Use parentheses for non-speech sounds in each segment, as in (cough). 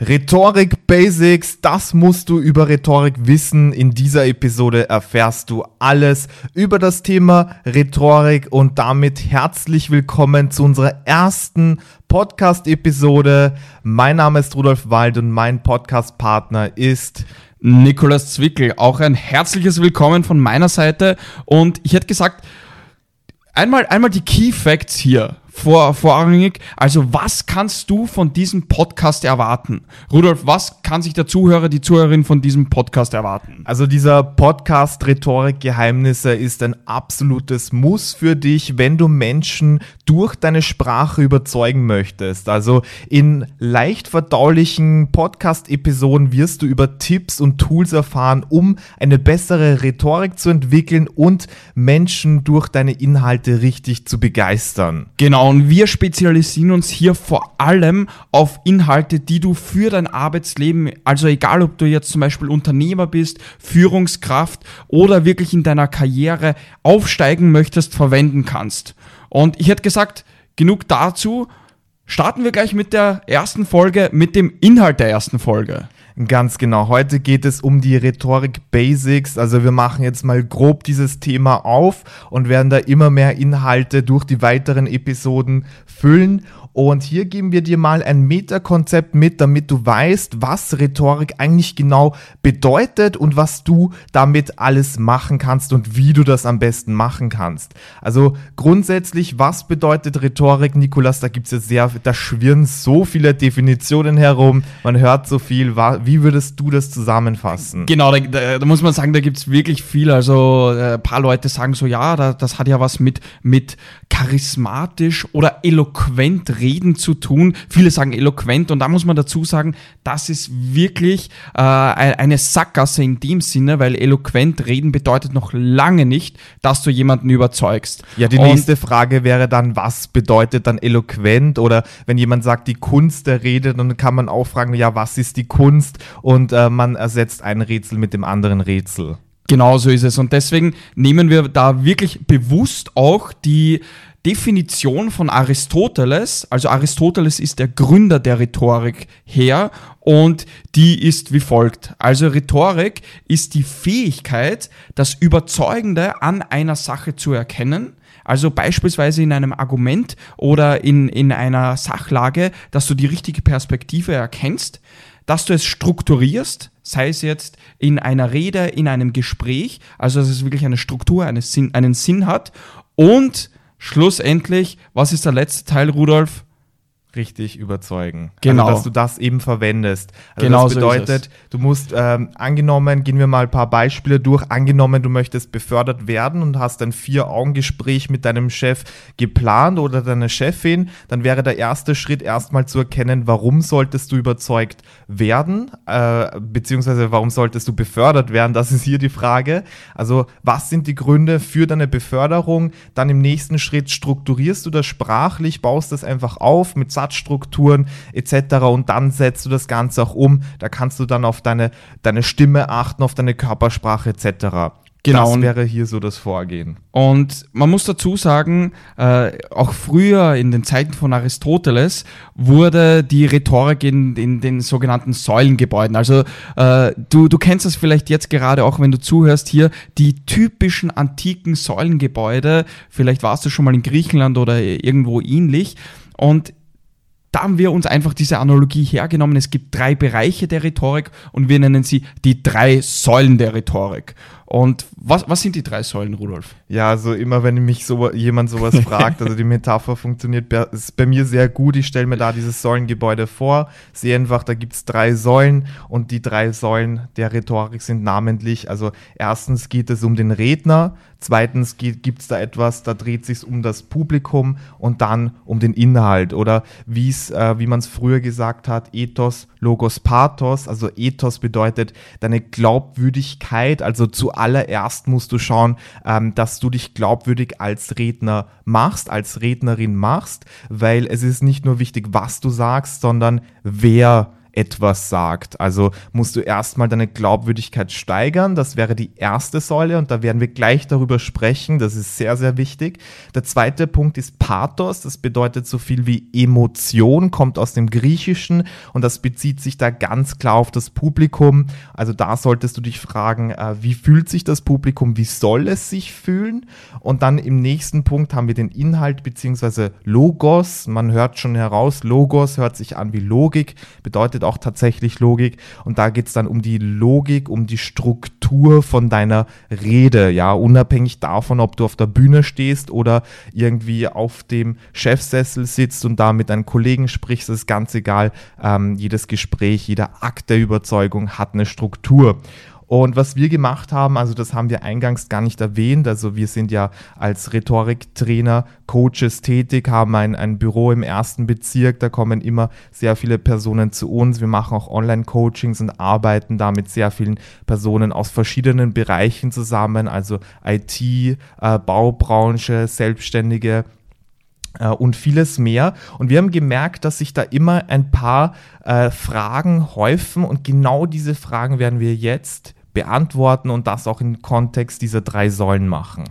Rhetorik Basics, das musst du über Rhetorik wissen. In dieser Episode erfährst du alles über das Thema Rhetorik und damit herzlich willkommen zu unserer ersten Podcast-Episode. Mein Name ist Rudolf Wald und mein Podcast-Partner ist Nikolas Zwickel. Auch ein herzliches Willkommen von meiner Seite und ich hätte gesagt, einmal, einmal die Key Facts hier vor, vorrangig. Also was kannst du von diesem Podcast erwarten? Rudolf, was kann sich der Zuhörer, die Zuhörerin von diesem Podcast erwarten? Also dieser Podcast Rhetorik Geheimnisse ist ein absolutes Muss für dich, wenn du Menschen durch deine Sprache überzeugen möchtest. Also in leicht verdaulichen Podcast-Episoden wirst du über Tipps und Tools erfahren, um eine bessere Rhetorik zu entwickeln und Menschen durch deine Inhalte richtig zu begeistern. Genau und wir spezialisieren uns hier vor allem auf Inhalte, die du für dein Arbeitsleben, also egal ob du jetzt zum Beispiel Unternehmer bist, Führungskraft oder wirklich in deiner Karriere aufsteigen möchtest, verwenden kannst. Und ich hätte gesagt, genug dazu. Starten wir gleich mit der ersten Folge, mit dem Inhalt der ersten Folge. Ganz genau. Heute geht es um die Rhetorik Basics. Also wir machen jetzt mal grob dieses Thema auf und werden da immer mehr Inhalte durch die weiteren Episoden füllen. Und hier geben wir dir mal ein Metakonzept mit, damit du weißt, was Rhetorik eigentlich genau bedeutet und was du damit alles machen kannst und wie du das am besten machen kannst. Also grundsätzlich, was bedeutet Rhetorik, Nikolas? Da gibt es ja sehr, da schwirren so viele Definitionen herum, man hört so viel. Wie würdest du das zusammenfassen? Genau, da, da, da muss man sagen, da gibt es wirklich viel. Also äh, ein paar Leute sagen so, ja, da, das hat ja was mit, mit charismatisch oder eloquent reden Reden zu tun. Viele sagen eloquent und da muss man dazu sagen, das ist wirklich äh, eine Sackgasse in dem Sinne, weil eloquent reden bedeutet noch lange nicht, dass du jemanden überzeugst. Ja, die und nächste Frage wäre dann, was bedeutet dann eloquent? Oder wenn jemand sagt, die Kunst der Rede, dann kann man auch fragen, ja, was ist die Kunst? Und äh, man ersetzt ein Rätsel mit dem anderen Rätsel. Genau so ist es. Und deswegen nehmen wir da wirklich bewusst auch die Definition von Aristoteles, also Aristoteles ist der Gründer der Rhetorik her und die ist wie folgt. Also Rhetorik ist die Fähigkeit, das Überzeugende an einer Sache zu erkennen, also beispielsweise in einem Argument oder in, in einer Sachlage, dass du die richtige Perspektive erkennst, dass du es strukturierst, sei es jetzt in einer Rede, in einem Gespräch, also dass es wirklich eine Struktur, einen Sinn, einen Sinn hat und schlussendlich, was ist der letzte Teil, Rudolf? Richtig überzeugen. Also, genau. Also, dass du das eben verwendest. Also genau das bedeutet, so du musst, ähm, angenommen, gehen wir mal ein paar Beispiele durch, angenommen, du möchtest befördert werden und hast ein Vier-Augen-Gespräch mit deinem Chef geplant oder deiner Chefin, dann wäre der erste Schritt erstmal zu erkennen, warum solltest du überzeugt werden, äh, beziehungsweise warum solltest du befördert werden, das ist hier die Frage. Also was sind die Gründe für deine Beförderung? Dann im nächsten Schritt strukturierst du das sprachlich, baust das einfach auf mit Satzstrukturen etc. Und dann setzt du das Ganze auch um. Da kannst du dann auf deine, deine Stimme achten, auf deine Körpersprache etc. Genau. Das wäre hier so das Vorgehen. Und man muss dazu sagen, äh, auch früher in den Zeiten von Aristoteles wurde die Rhetorik in, in den sogenannten Säulengebäuden. Also äh, du, du kennst das vielleicht jetzt gerade auch, wenn du zuhörst hier, die typischen antiken Säulengebäude. Vielleicht warst du schon mal in Griechenland oder irgendwo ähnlich. Und da haben wir uns einfach diese Analogie hergenommen. Es gibt drei Bereiche der Rhetorik und wir nennen sie die drei Säulen der Rhetorik. Und was, was sind die drei Säulen, Rudolf? Ja, also immer wenn mich so, jemand sowas (laughs) fragt, also die Metapher funktioniert bei, ist bei mir sehr gut. Ich stelle mir da dieses Säulengebäude vor, sehe einfach, da gibt es drei Säulen und die drei Säulen der Rhetorik sind namentlich, also erstens geht es um den Redner, zweitens gibt es da etwas, da dreht sich um das Publikum und dann um den Inhalt oder wie's, äh, wie man es früher gesagt hat, Ethos, Logos, Pathos. Also Ethos bedeutet deine Glaubwürdigkeit, also zu zuallererst musst du schauen, ähm, dass du dich glaubwürdig als Redner machst, als Rednerin machst, weil es ist nicht nur wichtig, was du sagst, sondern wer etwas sagt. Also musst du erstmal deine Glaubwürdigkeit steigern. Das wäre die erste Säule und da werden wir gleich darüber sprechen. Das ist sehr, sehr wichtig. Der zweite Punkt ist Pathos. Das bedeutet so viel wie Emotion, kommt aus dem Griechischen und das bezieht sich da ganz klar auf das Publikum. Also da solltest du dich fragen, äh, wie fühlt sich das Publikum? Wie soll es sich fühlen? Und dann im nächsten Punkt haben wir den Inhalt beziehungsweise Logos. Man hört schon heraus, Logos hört sich an wie Logik, bedeutet auch tatsächlich Logik. Und da geht es dann um die Logik, um die Struktur von deiner Rede. Ja, unabhängig davon, ob du auf der Bühne stehst oder irgendwie auf dem Chefsessel sitzt und da mit deinen Kollegen sprichst, ist ganz egal. Ähm, jedes Gespräch, jeder Akt der Überzeugung hat eine Struktur. Und was wir gemacht haben, also das haben wir eingangs gar nicht erwähnt, also wir sind ja als Rhetoriktrainer, Coaches tätig, haben ein, ein Büro im ersten Bezirk, da kommen immer sehr viele Personen zu uns. Wir machen auch Online-Coachings und arbeiten da mit sehr vielen Personen aus verschiedenen Bereichen zusammen, also IT, äh, Baubranche, Selbstständige, äh, und vieles mehr. Und wir haben gemerkt, dass sich da immer ein paar äh, Fragen häufen und genau diese Fragen werden wir jetzt beantworten und das auch im Kontext dieser drei Säulen machen.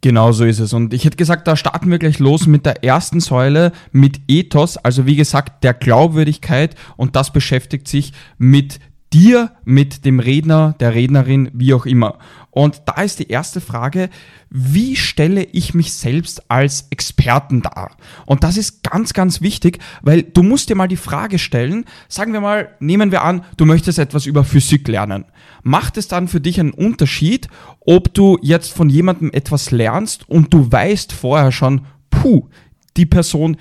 Genau so ist es. Und ich hätte gesagt, da starten wir gleich los mit der ersten Säule, mit Ethos, also wie gesagt, der Glaubwürdigkeit und das beschäftigt sich mit dir, mit dem Redner, der Rednerin, wie auch immer. Und da ist die erste Frage, wie stelle ich mich selbst als Experten dar? Und das ist ganz, ganz wichtig, weil du musst dir mal die Frage stellen, sagen wir mal, nehmen wir an, du möchtest etwas über Physik lernen. Macht es dann für dich einen Unterschied, ob du jetzt von jemandem etwas lernst und du weißt vorher schon, puh, die Person,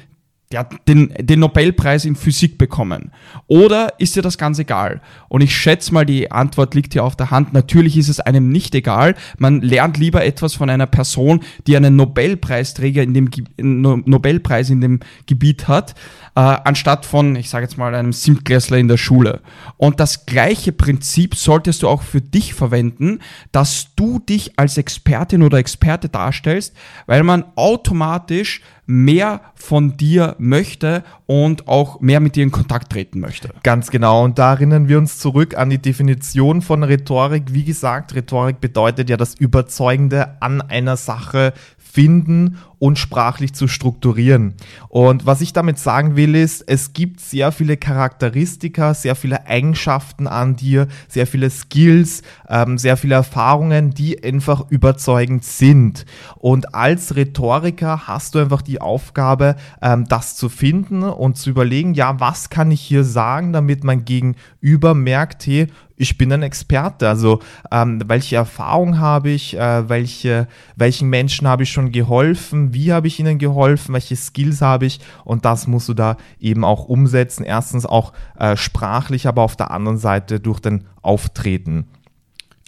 der hat den, den Nobelpreis in Physik bekommen? Oder ist dir das ganz egal? Und ich schätze mal, die Antwort liegt hier auf der Hand. Natürlich ist es einem nicht egal. Man lernt lieber etwas von einer Person, die einen Nobelpreisträger in dem Nobelpreis in dem Gebiet hat, äh, anstatt von, ich sage jetzt mal, einem Siebtklässler in der Schule. Und das gleiche Prinzip solltest du auch für dich verwenden, dass du dich als Expertin oder Experte darstellst, weil man automatisch mehr von dir möchte und auch mehr mit dir in Kontakt treten möchte. Ganz genau. Und da erinnern wir uns zurück an die Definition von Rhetorik. Wie gesagt, Rhetorik bedeutet ja das Überzeugende an einer Sache finden und sprachlich zu strukturieren. Und was ich damit sagen will, ist, es gibt sehr viele Charakteristika, sehr viele Eigenschaften an dir, sehr viele Skills, ähm, sehr viele Erfahrungen, die einfach überzeugend sind. Und als Rhetoriker hast du einfach die Aufgabe, ähm, das zu finden und zu überlegen, ja, was kann ich hier sagen, damit mein Gegenüber merkt, hey, ich bin ein Experte. Also ähm, welche Erfahrung habe ich, äh, welche, welchen Menschen habe ich schon geholfen, wie habe ich ihnen geholfen, welche Skills habe ich und das musst du da eben auch umsetzen. Erstens auch äh, sprachlich, aber auf der anderen Seite durch den Auftreten.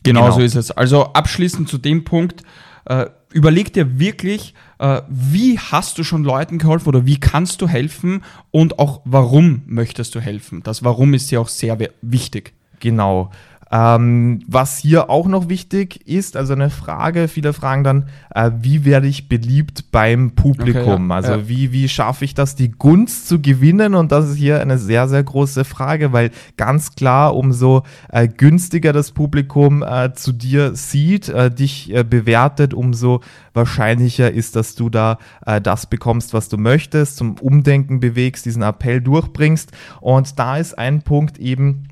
Genau, genau. so ist es. Also abschließend zu dem Punkt, äh, überleg dir wirklich, äh, wie hast du schon Leuten geholfen oder wie kannst du helfen und auch warum möchtest du helfen. Das Warum ist ja auch sehr wichtig. Genau. Ähm, was hier auch noch wichtig ist, also eine Frage, viele fragen dann, äh, wie werde ich beliebt beim Publikum? Okay, ja, also ja. wie, wie schaffe ich das, die Gunst zu gewinnen? Und das ist hier eine sehr, sehr große Frage, weil ganz klar, umso äh, günstiger das Publikum äh, zu dir sieht, äh, dich äh, bewertet, umso wahrscheinlicher ist, dass du da äh, das bekommst, was du möchtest, zum Umdenken bewegst, diesen Appell durchbringst. Und da ist ein Punkt eben,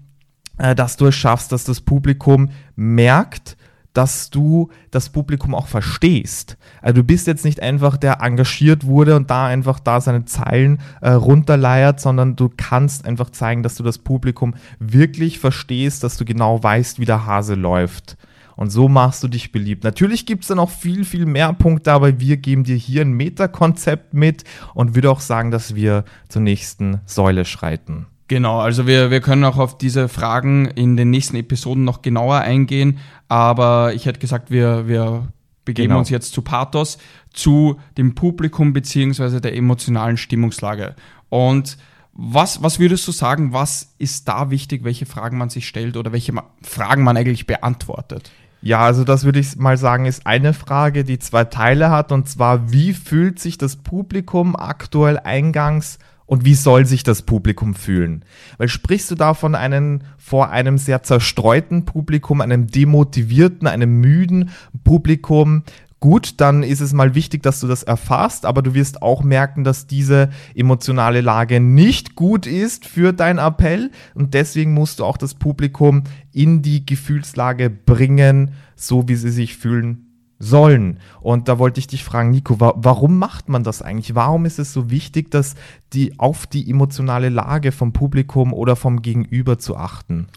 äh, dass du es schaffst, dass das Publikum merkt, dass du das Publikum auch verstehst. Also du bist jetzt nicht einfach der engagiert wurde und da einfach da seine Zeilen äh, runterleiert, sondern du kannst einfach zeigen, dass du das Publikum wirklich verstehst, dass du genau weißt, wie der Hase läuft. Und so machst du dich beliebt. Natürlich gibt es da noch viel, viel mehr Punkte, aber wir geben dir hier ein Metakonzept mit und würde auch sagen, dass wir zur nächsten Säule schreiten. Genau, also wir, wir können auch auf diese Fragen in den nächsten Episoden noch genauer eingehen, aber ich hätte gesagt, wir, wir begeben genau. uns jetzt zu Pathos, zu dem Publikum beziehungsweise der emotionalen Stimmungslage. Und was, was würdest du sagen, was ist da wichtig, welche Fragen man sich stellt oder welche Fragen man eigentlich beantwortet? Ja, also das würde ich mal sagen, ist eine Frage, die zwei Teile hat, und zwar, wie fühlt sich das Publikum aktuell eingangs Und wie soll sich das Publikum fühlen? Weil sprichst du da von einem, vor einem sehr zerstreuten Publikum, einem demotivierten, einem müden Publikum, gut, dann ist es mal wichtig, dass du das erfasst, aber du wirst auch merken, dass diese emotionale Lage nicht gut ist für dein Appell und deswegen musst du auch das Publikum in die Gefühlslage bringen, so wie sie sich fühlen sollen. Und da wollte ich dich fragen, Nico, wa warum macht man das eigentlich? Warum ist es so wichtig, dass die auf die emotionale Lage vom Publikum oder vom Gegenüber zu achten?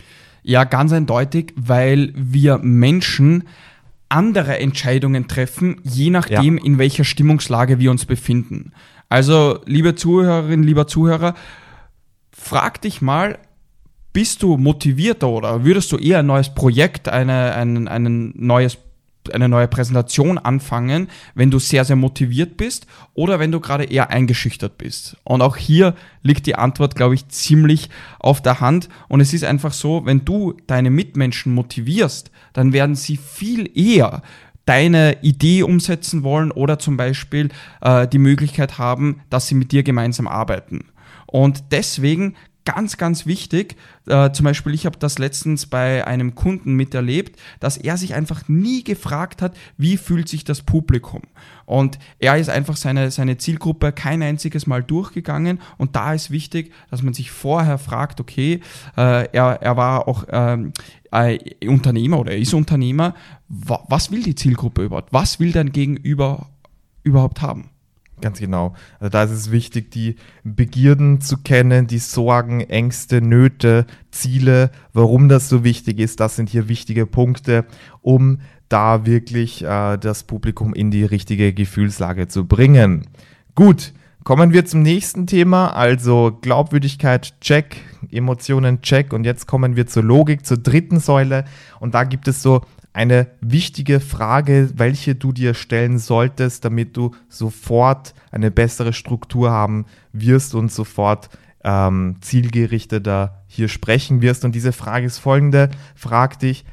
Ja, ganz eindeutig, weil wir Menschen andere Entscheidungen treffen, je nachdem, ja. in welcher Stimmungslage wir uns befinden. Also, liebe Zuhörerin, lieber Zuhörer, frag dich mal, bist du motivierter oder würdest du eher ein neues Projekt, eine, ein, ein neues eine neue Präsentation anfangen, wenn du sehr, sehr motiviert bist oder wenn du gerade eher eingeschüchtert bist. Und auch hier liegt die Antwort, glaube ich, ziemlich auf der Hand. Und es ist einfach so, wenn du deine Mitmenschen motivierst, dann werden sie viel eher deine Idee umsetzen wollen oder zum Beispiel äh, die Möglichkeit haben, dass sie mit dir gemeinsam arbeiten. Und deswegen ganz, ganz wichtig. Äh, zum Beispiel, ich habe das letztens bei einem Kunden miterlebt, dass er sich einfach nie gefragt hat, wie fühlt sich das Publikum. Und er ist einfach seine, seine Zielgruppe kein einziges Mal durchgegangen. Und da ist wichtig, dass man sich vorher fragt, okay, äh, er, er war auch ähm, äh, Unternehmer oder er ist Unternehmer. Was will die Zielgruppe überhaupt? Was will dein Gegenüber überhaupt haben? Ganz genau. Also da ist es wichtig, die Begierden zu kennen, die Sorgen, Ängste, Nöte, Ziele, warum das so wichtig ist. Das sind hier wichtige Punkte, um da wirklich äh, das Publikum in die richtige Gefühlslage zu bringen. Gut, kommen wir zum nächsten Thema, also Glaubwürdigkeit, check, Emotionen, check. Und jetzt kommen wir zur Logik, zur dritten Säule. Und da gibt es so eine wichtige Frage, welche du dir stellen solltest, damit du sofort eine bessere Struktur haben wirst und sofort ähm, zielgerichteter hier sprechen wirst. Und diese Frage ist folgende. Frag dich,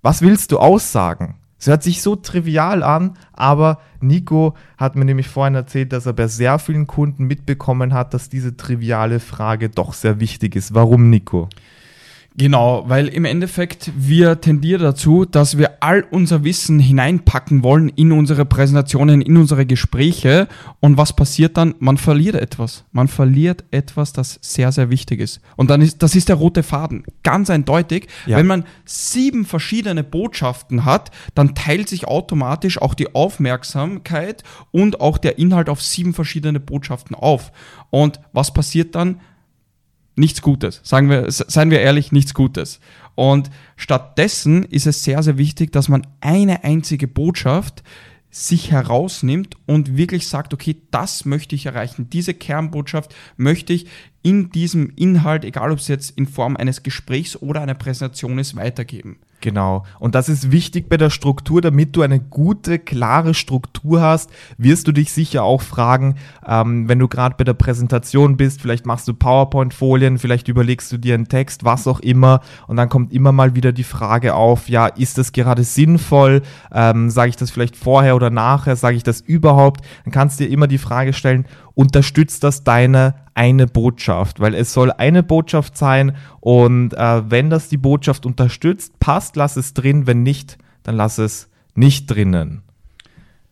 was willst du aussagen? Es hört sich so trivial an, aber Nico hat mir nämlich vorhin erzählt, dass er bei sehr vielen Kunden mitbekommen hat, dass diese triviale Frage doch sehr wichtig ist. Warum, Nico? Genau, weil im Endeffekt wir tendieren dazu, dass wir all unser Wissen hineinpacken wollen in unsere Präsentationen, in unsere Gespräche. Und was passiert dann? Man verliert etwas. Man verliert etwas, das sehr, sehr wichtig ist. Und dann ist, das ist der rote Faden. Ganz eindeutig. Ja. Wenn man sieben verschiedene Botschaften hat, dann teilt sich automatisch auch die Aufmerksamkeit und auch der Inhalt auf sieben verschiedene Botschaften auf. Und was passiert dann? Nichts Gutes. Sagen wir, seien wir ehrlich, nichts Gutes. Und stattdessen ist es sehr, sehr wichtig, dass man eine einzige Botschaft sich herausnimmt und wirklich sagt, okay, das möchte ich erreichen. Diese Kernbotschaft möchte ich in diesem Inhalt, egal ob es jetzt in Form eines Gesprächs oder einer Präsentation ist, weitergeben. Genau. Und das ist wichtig bei der Struktur, damit du eine gute, klare Struktur hast, wirst du dich sicher auch fragen, ähm, wenn du gerade bei der Präsentation bist, vielleicht machst du PowerPoint-Folien, vielleicht überlegst du dir einen Text, was auch immer, und dann kommt immer mal wieder die Frage auf, ja, ist das gerade sinnvoll? Ähm, sage ich das vielleicht vorher oder nachher? Sage ich das überhaupt? Dann kannst du dir immer die Frage stellen, unterstützt das deine eine Botschaft, weil es soll eine Botschaft sein und äh, wenn das die Botschaft unterstützt, passt, lass es drin, wenn nicht, dann lass es nicht drinnen.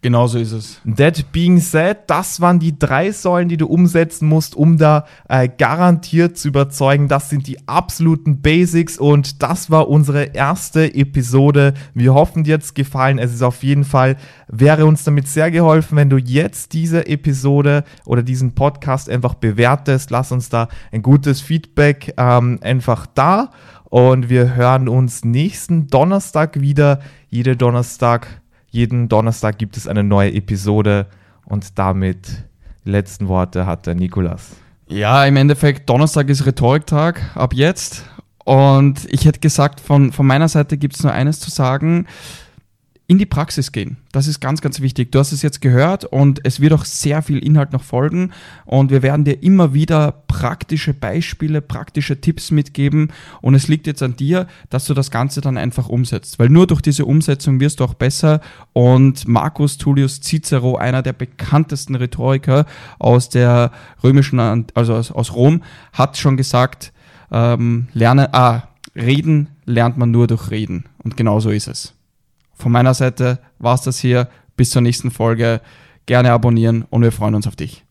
Genauso ist es. That being said, das waren die drei Säulen, die du umsetzen musst, um da äh, garantiert zu überzeugen. Das sind die absoluten Basics und das war unsere erste Episode. Wir hoffen, dir hat gefallen. Es ist auf jeden Fall, wäre uns damit sehr geholfen, wenn du jetzt diese Episode oder diesen Podcast einfach bewertest. Lass uns da ein gutes Feedback ähm, einfach da und wir hören uns nächsten Donnerstag wieder. Jede Donnerstag jeden Donnerstag gibt es eine neue Episode und damit die letzten Worte hat der Nikolas. Ja, im Endeffekt, Donnerstag ist Rhetoriktag ab jetzt. Und ich hätte gesagt, von, von meiner Seite gibt es nur eines zu sagen. In die Praxis gehen. Das ist ganz, ganz wichtig. Du hast es jetzt gehört und es wird auch sehr viel Inhalt noch folgen und wir werden dir immer wieder praktische Beispiele, praktische Tipps mitgeben und es liegt jetzt an dir, dass du das Ganze dann einfach umsetzt, weil nur durch diese Umsetzung wirst du auch besser und Marcus Tullius Cicero, einer der bekanntesten Rhetoriker aus der römischen, also aus, aus Rom, hat schon gesagt, ähm, lernen, ah, reden lernt man nur durch Reden und genau so ist es. Von meiner Seite war es das hier. Bis zur nächsten Folge. Gerne abonnieren und wir freuen uns auf dich.